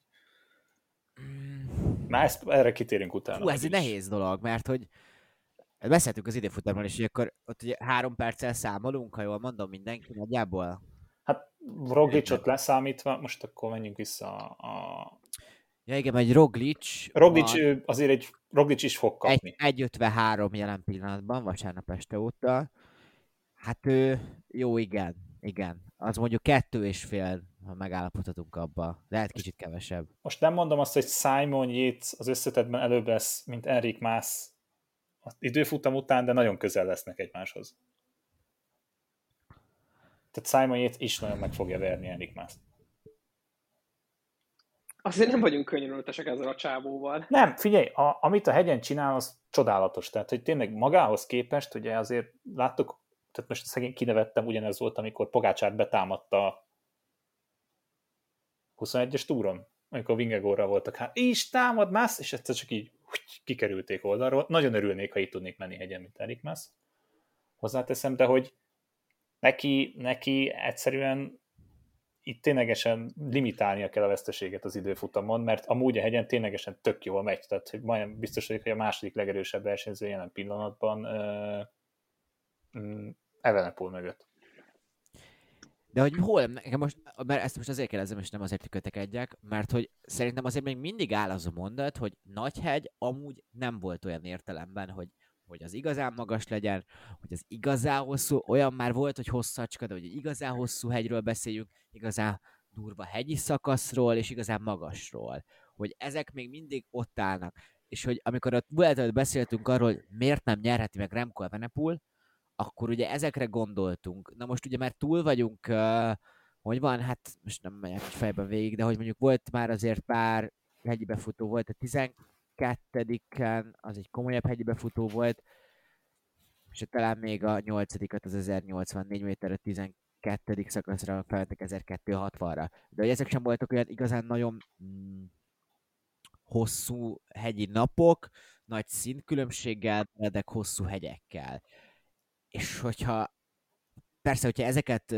Már ezt, erre kitérünk utána. Hú, ez egy nehéz dolog, mert hogy Beszéltünk az időfutamról is, hogy akkor ott ugye három perccel számolunk, ha jól mondom mindenki nagyjából. Hát Roglicot leszámítva, most akkor menjünk vissza a... Ja igen, egy Roglic... Roglic van... azért egy Roglic is fog kapni. Egy, 1.53 jelen pillanatban, vasárnap este óta. Hát ő, jó, igen, igen. Az mondjuk kettő és fél, ha megállapodhatunk abba. Lehet kicsit kevesebb. Most nem mondom azt, hogy Simon Yates az összetetben előbb lesz, mint Enrik Mász az időfutam után, de nagyon közel lesznek egymáshoz. Tehát Simon Yates is nagyon meg fogja verni Enrik Mászt. Azért nem vagyunk könnyen ezzel a csávóval. Nem, figyelj, a, amit a hegyen csinál, az csodálatos. Tehát, hogy tényleg magához képest, ugye azért láttuk, tehát most szegény kinevettem, ugyanez volt, amikor Pogácsát betámadta 21-es túron, amikor Vingegorra voltak, hát is támad Mász, és egyszer csak így kikerülték oldalról. Nagyon örülnék, ha itt tudnék menni hegyen, mint Erik Mász. Hozzáteszem, de hogy neki, neki egyszerűen itt ténylegesen limitálnia kell a veszteséget az időfutamon, mert amúgy a hegyen ténylegesen tök jól megy, tehát majdnem biztos vagyok, hogy a második legerősebb versenyző jelen pillanatban uh, um, Evenepoel mögött. De hogy hol, nekem most, mert ezt most azért kérdezem, és nem azért kötekedjek, mert hogy szerintem azért még mindig áll az a mondat, hogy Nagyhegy amúgy nem volt olyan értelemben, hogy hogy az igazán magas legyen, hogy az igazán hosszú, olyan már volt, hogy hosszacska, de hogy igazán hosszú hegyről beszéljünk, igazán durva hegyi szakaszról, és igazán magasról. Hogy ezek még mindig ott állnak. És hogy amikor a Vuelta beszéltünk arról, hogy miért nem nyerheti meg Remco Evenepoel, akkor ugye ezekre gondoltunk. Na most ugye már túl vagyunk, hogy van, hát most nem megyek fejben végig, de hogy mondjuk volt már azért pár hegyi befutó volt, a 12-en az egy komolyabb hegyi befutó volt, és talán még a 8 az 1084 méter, a 12. szakaszra feltek 1260-ra. De hogy ezek sem voltak olyan igazán nagyon mm, hosszú hegyi napok, nagy szintkülönbséggel, de hosszú hegyekkel. És hogyha persze, hogyha ezeket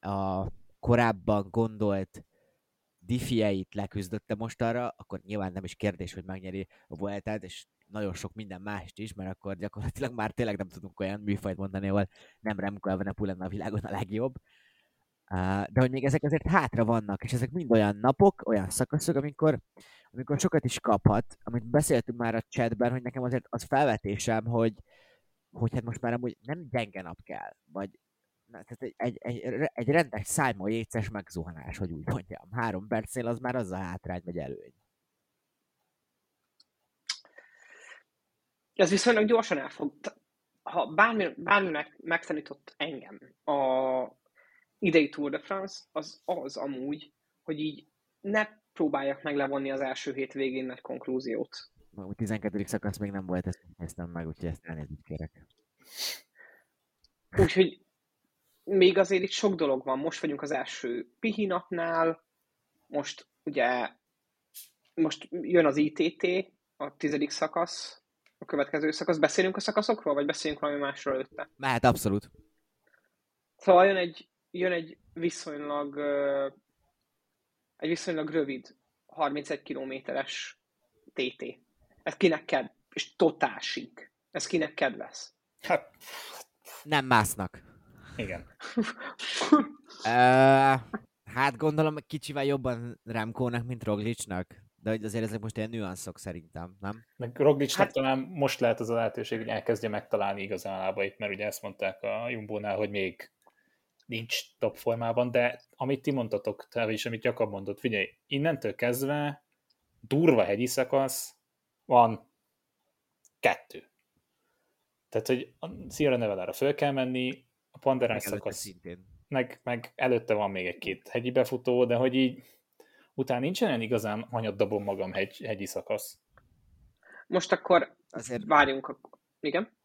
a korábban gondolt diffieit leküzdötte most arra, akkor nyilván nem is kérdés, hogy megnyeri a Vueltát, és nagyon sok minden mást is, mert akkor gyakorlatilag már tényleg nem tudunk olyan műfajt mondani, ahol nem Remco Evenepoel lenne a világon a legjobb. De hogy még ezek azért hátra vannak, és ezek mind olyan napok, olyan szakaszok, amikor, amikor sokat is kaphat, amit beszéltünk már a chatben, hogy nekem azért az felvetésem, hogy, hogy hát most már amúgy nem gyenge nap kell, vagy tehát egy, egy, egy, egy rendes Simon Yates-es megzuhanás, hogy úgy mondjam. Három percnél az már az a hátrány vagy előny. Ez viszonylag gyorsan elfog. Ha bármi, bárminek megtanított engem a idei Tour de France, az az amúgy, hogy így ne próbáljak meg levonni az első hét végén nagy konklúziót. A 12. szakasz még nem volt, ezt néztem meg, úgyhogy ezt elnézést kérek. Úgyhogy még azért itt sok dolog van. Most vagyunk az első pihinapnál, most ugye most jön az ITT, a tizedik szakasz, a következő szakasz. Beszélünk a szakaszokról, vagy beszélünk valami másról előtte? Mehet, abszolút. Szóval jön egy, jön egy viszonylag egy viszonylag rövid 31 kilométeres TT. Ez kinek kedv? És totálsik. Ez kinek kedvez? Hát, nem másznak. Igen. uh, hát gondolom kicsivel jobban Remkónak, mint Roglicnak. De hogy azért ezek most ilyen nüanszok szerintem, nem? Meg Roglicnak hát... talán most lehet az a lehetőség, hogy elkezdje megtalálni igazán lábait, mert ugye ezt mondták a Jumbo-nál, hogy még nincs top formában, de amit ti mondtatok, te is, amit Jakab mondott, figyelj, innentől kezdve durva hegyi szakasz van kettő. Tehát, hogy a Sierra Nevada-ra föl kell menni, a Panderás szakasz, szintén. Meg, meg előtte van még egy-két hegyi befutó, de hogy így utána nincsen olyan igazán dobom magam hegy, hegyi szakasz. Most akkor Azért... várjunk. Igen?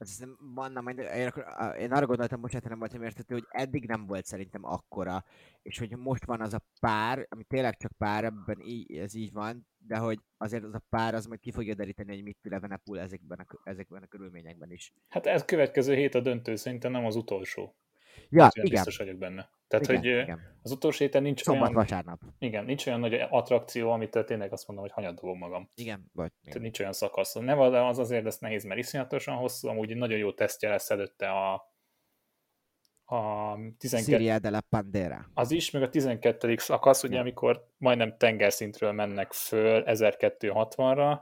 Ez vannak majd, én, én arra gondoltam, bocsánat, nem voltam értető, hogy eddig nem volt szerintem akkora, és hogy most van az a pár, ami tényleg csak pár, ebben így, ez így van, de hogy azért az a pár az majd ki fogja deríteni, hogy mit tud Evenepul ezekben a, ezekben a körülményekben is. Hát ez következő hét a döntő, szerintem nem az utolsó. Ja, igen. Biztos vagyok benne. Tehát, igen, hogy igen. az utolsó héten nincs Szombat, olyan... vasárnap. Igen, nincs olyan nagy attrakció, amit tényleg azt mondom, hogy hanyat dobom magam. Igen, vagy. Tehát nincs olyan szakasz. Nem az azért lesz nehéz, mert iszonyatosan hosszú, amúgy nagyon jó tesztje lesz előtte a, a 12... Siria de la Pandera. Az is, meg a 12. szakasz, ugye, amikor majdnem tengerszintről mennek föl 1260-ra,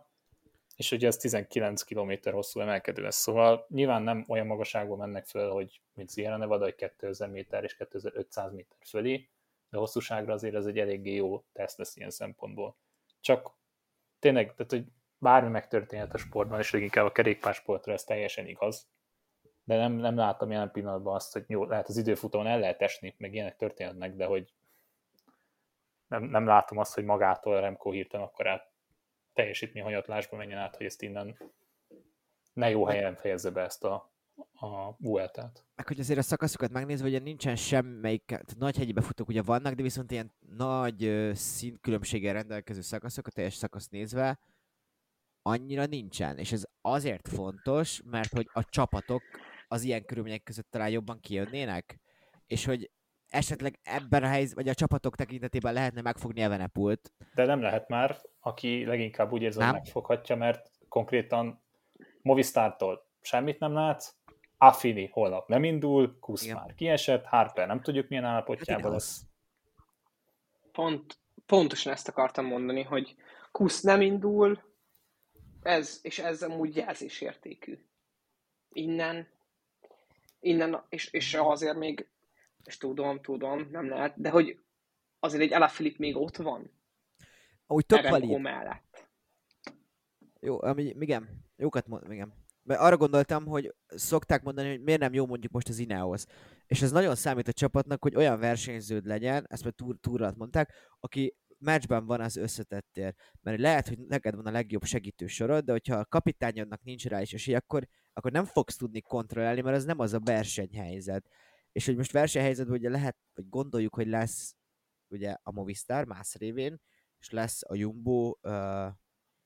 és ugye ez 19 km hosszú emelkedő lesz, szóval nyilván nem olyan magasságban mennek föl, hogy mint Sierra Nevada, hogy 2000 méter és 2500 méter fölé, de hosszúságra azért ez egy eléggé jó teszt lesz ilyen szempontból. Csak tényleg, tehát, hogy bármi megtörténhet a sportban, és leginkább a kerékpársportra ez teljesen igaz, de nem, nem látom jelen pillanatban azt, hogy jó, lehet az időfutamon el lehet esni, meg ilyenek történhetnek, de hogy nem, nem látom azt, hogy magától Remco hirtelen akkor át teljesítmény hanyatlásba menjen át, hogy ezt innen ne jó helyen fejezze be ezt a, a Vueltát. Meg hogy azért a szakaszokat megnézve, ugye nincsen semmelyik, nagy hegyi befutók ugye vannak, de viszont ilyen nagy színkülönbséggel rendelkező szakaszok, a teljes szakasz nézve, annyira nincsen. És ez azért fontos, mert hogy a csapatok az ilyen körülmények között talán jobban kijönnének, és hogy esetleg ebben a helyzetben, vagy a csapatok tekintetében lehetne megfogni Evenepult. De nem lehet már, aki leginkább úgy érzi, hogy megfoghatja, mert konkrétan Movistártól semmit nem látsz, Affini holnap nem indul, Kusz Igen. már kiesett, Harper nem tudjuk milyen állapotjában hát lesz. Pont, pontosan ezt akartam mondani, hogy Kusz nem indul, ez, és ez amúgy jelzésértékű. Innen, innen, és, és azért még, és tudom, tudom, nem lehet, de hogy azért egy Alaphilipp még ott van. Úgy tök valid. mellett. Jó, ami, igen, jókat mondom, igen. Mert arra gondoltam, hogy szokták mondani, hogy miért nem jó mondjuk most az Ineos. És ez nagyon számít a csapatnak, hogy olyan versenyződ legyen, ezt már túr, túrat mondták, aki meccsben van az összetettér. Mert lehet, hogy neked van a legjobb segítő sorod, de hogyha a kapitányodnak nincs rá is esély, akkor, akkor nem fogsz tudni kontrollálni, mert az nem az a versenyhelyzet. És hogy most versenyhelyzetben ugye lehet, hogy gondoljuk, hogy lesz ugye a Movistar más révén, és lesz a Jumbo uh,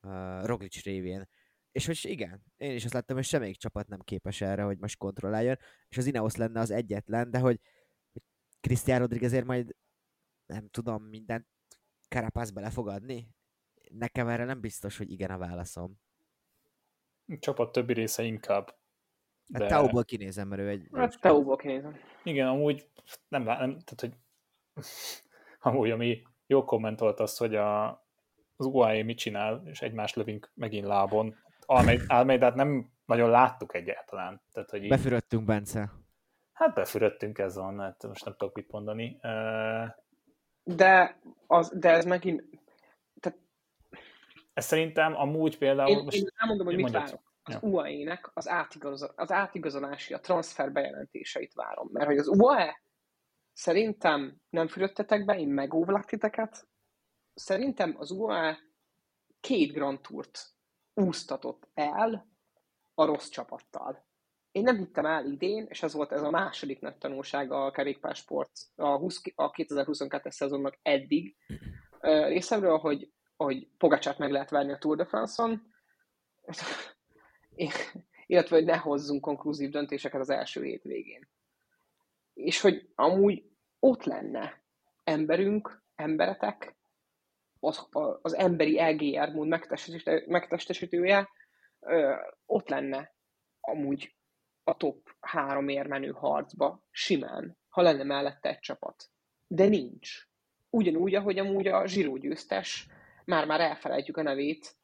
uh, Roglic révén. És hogy igen, én is azt láttam, hogy semmelyik csapat nem képes erre, hogy most kontrolláljon, és az Ineos lenne az egyetlen, de hogy, hogy Cristian Rodriguezért majd nem tudom, mindent Carapaz bele fog adni? Nekem erre nem biztos, hogy igen a válaszom. A csapat többi része inkább. Hát de... Hát Tauból kinézem, mert ő egy... Hát Tauból kinézem. Igen, amúgy nem, nem tehát, hogy amúgy, ami jó komment volt az, hogy a, az UAE mit csinál, és egymást lövünk megint lábon. Almeidát nem nagyon láttuk egyáltalán. Tehát, hogy így... Befürödtünk, Bence. Hát befürödtünk, ez van, hát most nem tudok mit mondani. De, az, de ez megint... Tehát... Ez szerintem amúgy például... Én, most... én elmondom, hogy mit várok. Az ja. UAE-nek az, átigazol, az átigazolási, a transfer bejelentéseit várom. Mert hogy az UAE szerintem nem fürödtetek be, én megóvlak titeket. Szerintem az UAE két Grand Tourt úsztatott el a rossz csapattal én nem hittem el idén, és ez volt ez a második nagy tanulság a kerékpársport a, 20, a 2022-es szezonnak eddig részemről, hogy, hogy Pogacsát meg lehet verni a Tour de France-on, illetve hogy ne hozzunk konklúzív döntéseket az első hétvégén. És hogy amúgy ott lenne emberünk, emberetek, az, az emberi LGR mód megtestesítője, ott lenne amúgy a top három érmenő harcba simán, ha lenne mellette egy csapat. De nincs. Ugyanúgy, ahogy amúgy a Zsiró győztes, már-már elfelejtjük a nevét,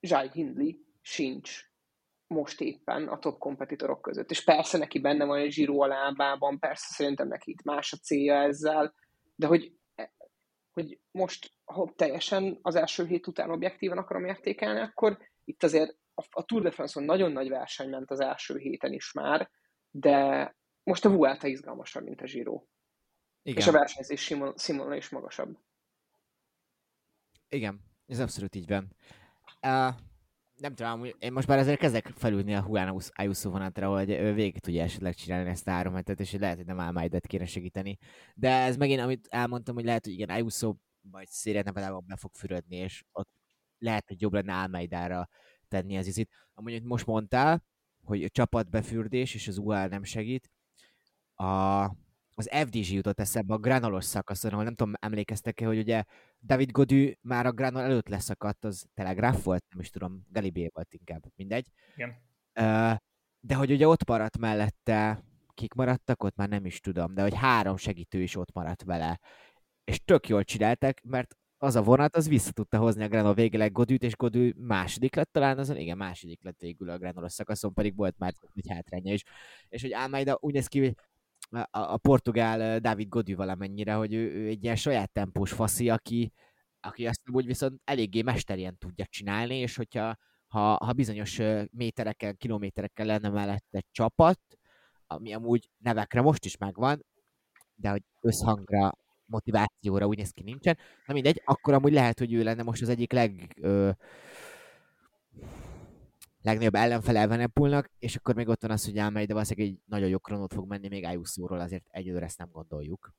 Zsáj Hindley sincs most éppen a top kompetitorok között. És persze neki benne van egy Zsiró a lábában, persze szerintem neki itt más a célja ezzel, de hogy, hogy most, ha teljesen az első hét után objektíven akarom értékelni, akkor itt azért a, a Tour de France-on nagyon nagy verseny ment az első héten is már, de most a Vuelta izgalmasabb, mint a Giro. Igen. És a versenyzés Simon is magasabb. Igen, ez abszolút így van. Uh, nem tudom, én most már ezért kezdek felülni a Juan Ayuso vonatra, hogy ő végig tudja esetleg csinálni ezt a három hetet, és lehet, hogy nem Almaidet kéne segíteni. De ez megint, amit elmondtam, hogy lehet, hogy igen, Ayuso majd széret Nevadában be fog fürödni, és ott lehet, hogy jobb lenne Almaidára tenni az izit. Amúgy, most mondtál, hogy a csapatbefürdés és az UL nem segít. A, az FDG jutott eszembe a granolos szakaszon, ahol nem tudom, emlékeztek-e, hogy ugye David Godű már a granol előtt leszakadt, az Telegraph volt, nem is tudom, Galibé volt inkább, mindegy. Igen. De hogy ugye ott maradt mellette, kik maradtak ott, már nem is tudom, de hogy három segítő is ott maradt vele. És tök jól csináltak, mert az a vonat, az vissza tudta hozni a Granol végéleg Godűt, és Godű második lett talán azon, igen, második lett végül a Granolos szakaszon, pedig volt már egy hátránya is. És hogy Almeida úgy néz ki, hogy a, portugál David Godű valamennyire, hogy ő, ő egy ilyen saját tempós faszi, aki, aki azt úgy viszont eléggé mesterien tudja csinálni, és hogyha ha, ha bizonyos méterekkel, kilométerekkel lenne mellett egy csapat, ami amúgy nevekre most is megvan, de hogy összhangra, motivációra úgy néz ki nincsen. Na mindegy, akkor amúgy lehet, hogy ő lenne most az egyik leg... Ö, legnagyobb ellenfele Evenepulnak, és akkor még ott van az, hogy de valószínűleg egy nagyon jó kronót fog menni, még Ayuso-ról azért egyelőre ezt nem gondoljuk.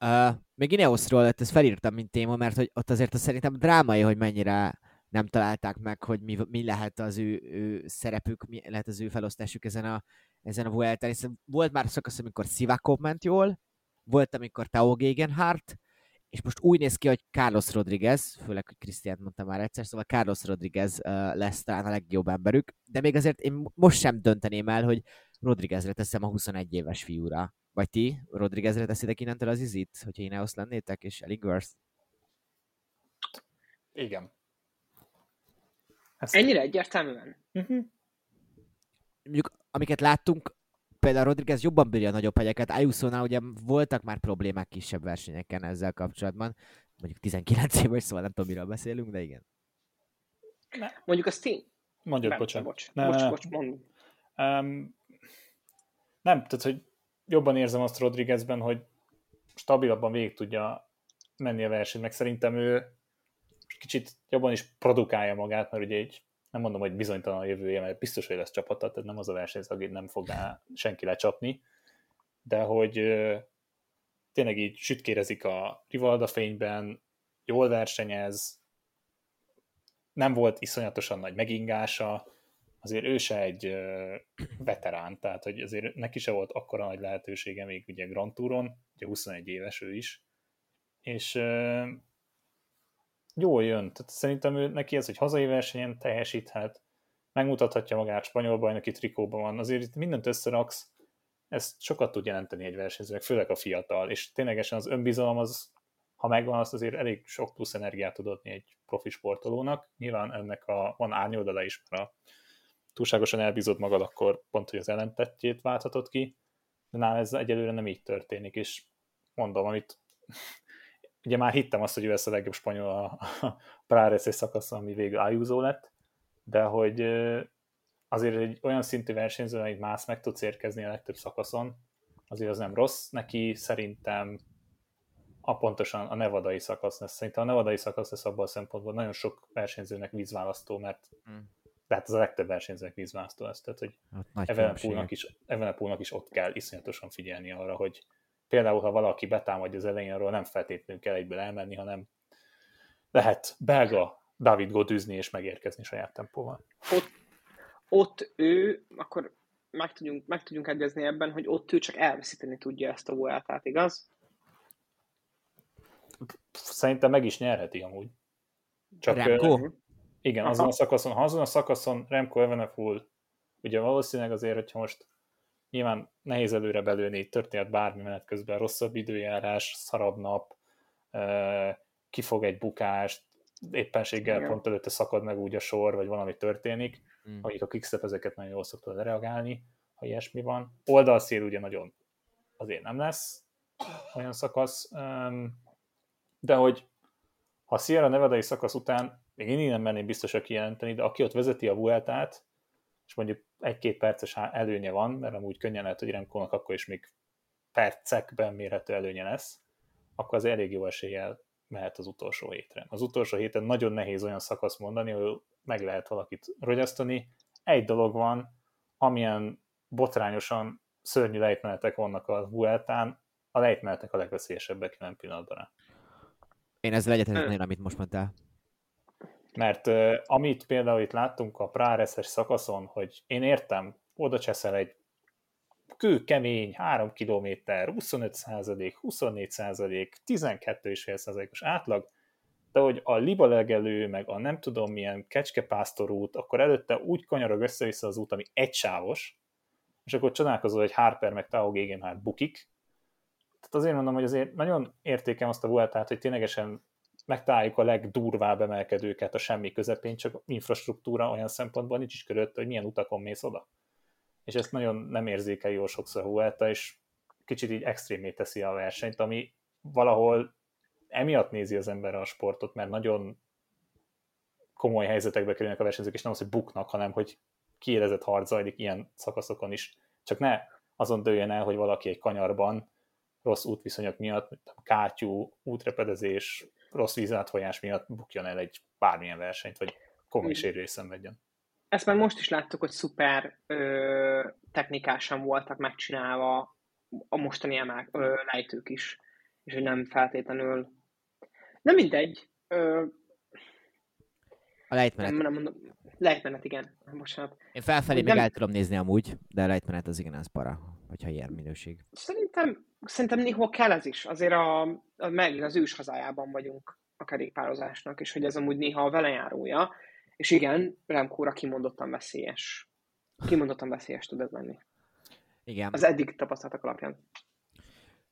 Uh, még Ineosról lett, ezt felírtam, mint téma, mert hogy ott azért az szerintem drámai, hogy mennyire nem találták meg, hogy mi, mi lehet az ő, ő szerepük, mi lehet az ő felosztásuk ezen a, ezen a Vuelta-n, hiszen volt már szakasz, amikor Sivakov ment jól, volt, amikor Tao Gegenhardt, és most úgy néz ki, hogy Carlos Rodriguez, főleg, hogy Krisztián mondta már egyszer, szóval Carlos Rodriguez lesz talán a legjobb emberük, de még azért én most sem dönteném el, hogy Rodriguezre teszem a 21 éves fiúra. Vagy ti Rodriguezre teszitek innentől az izit, hogyha én Ineos lennétek, és Ellingworth? Igen. Ezt... Ennyire egyértelműen? Uh-huh. Mondjuk, amiket láttunk, például Rodriguez jobban bírja a nagyobb hegyeket, ayuso ugye voltak már problémák kisebb versenyeken ezzel kapcsolatban, mondjuk 19 éves, szóval nem tudom, miről beszélünk, de igen. Ne. Mondjuk azt tény. Mondjuk, bocsánat. Bocs, ne, bocs, bocs, mond. Um, nem, tehát, hogy jobban érzem azt Rodriguezben, hogy stabilabban végig tudja menni a versenyt, meg szerintem ő kicsit jobban is produkálja magát, mert ugye egy nem mondom, hogy bizonytalan a jövője, mert biztos, hogy lesz csapata, tehát nem az a versenyző, akit nem fogná senki lecsapni, de hogy tényleg így sütkérezik a Rivalda fényben, jól versenyez, nem volt iszonyatosan nagy megingása, azért ő se egy veterán, tehát hogy azért neki se volt akkora nagy lehetősége még ugye Grand Touron, ugye 21 éves ő is, és jól jön. Tehát szerintem ő, neki ez, hogy hazai versenyen teljesíthet, megmutathatja magát, spanyol bajnoki trikóban van. Azért itt mindent összeraksz, ez sokat tud jelenteni egy versenyzőnek, főleg a fiatal, és ténylegesen az önbizalom az, ha megvan, azt azért elég sok plusz energiát tud adni egy profi sportolónak. Nyilván ennek a, van árnyoldala is, mert a túlságosan elbízott magad, akkor pont, hogy az ellentettjét válthatod ki, de nálam ez egyelőre nem így történik, és mondom, amit ugye már hittem azt, hogy ő lesz a legjobb spanyol a, a Prares szakasz, ami végül Ayuso lett, de hogy azért egy olyan szintű versenyző, amit más meg tudsz érkezni a legtöbb szakaszon, azért az nem rossz. Neki szerintem a pontosan a nevadai szakasz lesz. Szerintem a nevadai szakasz lesz abban a szempontból nagyon sok versenyzőnek vízválasztó, mert mm. de hát az a legtöbb versenyzőnek vízválasztó lesz. Tehát, hogy Evenepoolnak is, Evenepoolnak is ott kell iszonyatosan figyelni arra, hogy például, ha valaki betámadja az elején, arról nem feltétlenül kell egyből elmenni, hanem lehet belga David Godüzni és megérkezni saját tempóval. Ott, ott ő, akkor meg tudjunk, meg tudjunk egyezni ebben, hogy ott ő csak elveszíteni tudja ezt a Vueltát, igaz? Szerintem meg is nyerheti amúgy. Csak, Remco? Igen, Aha. azon a szakaszon, ha azon a szakaszon Remco Evenepoel, ugye valószínűleg azért, hogyha most Nyilván nehéz előre belőni, történhet bármi menet közben, rosszabb időjárás, szarabb nap, kifog egy bukást, éppenséggel Igen. pont előtte szakad meg úgy a sor, vagy valami történik, mm. a Quickstep ezeket nagyon jól szokta reagálni, ha ilyesmi van. Oldalszél ugye nagyon azért nem lesz olyan szakasz, de hogy ha a Sierra Nevada-i szakasz után, még én nem merném biztosan kijelenteni, de aki ott vezeti a Vueltát, és mondjuk egy-két perces előnye van, mert amúgy könnyen lehet, hogy Remkónak akkor is még percekben mérhető előnye lesz, akkor az elég jó eséllyel mehet az utolsó hétre. Az utolsó héten nagyon nehéz olyan szakasz mondani, hogy meg lehet valakit rogyasztani. Egy dolog van, amilyen botrányosan szörnyű lejtmenetek vannak a Vueltán, a lejtmenetek a legveszélyesebbek jelen pillanatban. Én ezzel egyetértek amit most mondtál. Mert uh, amit például itt láttunk a Práreszes szakaszon, hogy én értem, oda cseszel egy kőkemény 3 km, 25 százalék, 24 százalék, 12,5 százalékos átlag, de hogy a libalegelő, meg a nem tudom milyen kecskepásztor út, akkor előtte úgy kanyarog össze-vissza az út, ami egysávos, és akkor csodálkozol, hogy Harper meg Tao Gegenhardt bukik. tehát azért mondom, hogy azért nagyon értékem azt a Vueltát, hogy ténylegesen megtaláljuk a legdurvább emelkedőket a semmi közepén, csak infrastruktúra olyan szempontból nincs is körött, hogy milyen utakon mész oda. És ezt nagyon nem érzékel jól sokszor a Vuelta, és kicsit így extrémé teszi a versenyt, ami valahol emiatt nézi az ember a sportot, mert nagyon komoly helyzetekbe kerülnek a versenyzők, és nem az, hogy buknak, hanem hogy kiérezett harc zajlik ilyen szakaszokon is. Csak ne azon dőljen el, hogy valaki egy kanyarban rossz útviszonyok miatt, kátyú, útrepedezés, rossz vízátfolyás miatt bukjon el egy bármilyen versenyt, vagy komoly sérülés szenvedjen. Ezt már most is láttuk, hogy szuper ö, technikásan voltak megcsinálva a mostani emel, ö, lejtők is, és hogy nem feltétlenül... Nem mindegy. Ö, A lejtmenet. nem, nem mondom, lejtmenet, igen. Bocsánat. Én felfelé még nem- el tudom nézni amúgy, de a lejtmenet az igen, az para, hogyha ilyen minőség. Szerintem, szerintem néhol kell ez is. Azért a, a, megint az ős hazájában vagyunk a kerékpározásnak, és hogy ez amúgy néha a velejárója. És igen, Remkóra kimondottan veszélyes. Kimondottan veszélyes tud ez lenni. Igen. Az eddig tapasztalatok alapján.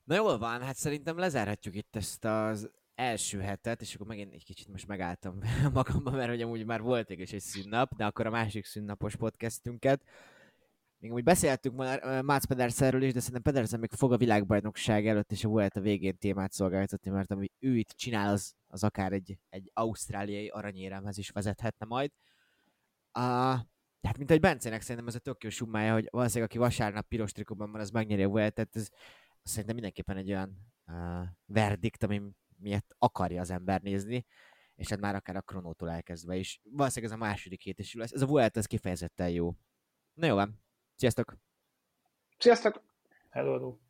Na jól van, hát szerintem lezárhatjuk itt ezt az első hetet, és akkor megint egy kicsit most megálltam magamban, mert hogy amúgy már volt is egy szünnap, de akkor a másik szünnapos podcastünket. Még úgy beszéltünk már uh, Mats Pedersenről is, de szerintem Pedersen még fog a világbajnokság előtt és a volt a végén témát szolgáltatni, mert ami ő itt csinál, az, az akár egy, egy ausztráliai aranyéremhez is vezethetne majd. Uh, hát mint egy Bencének szerintem ez a tök jó summája, hogy valószínűleg aki vasárnap piros trikóban van, az megnyeri a Vueltet, ez szerintem mindenképpen egy olyan uh, verdikt, ami miatt akarja az ember nézni, és hát már akár a kronótól elkezdve is. Valószínűleg ez a második hét is lesz. Ez a Vuelta, ez kifejezetten jó. Na jó. Sziasztok! Sziasztok! Hello, hello.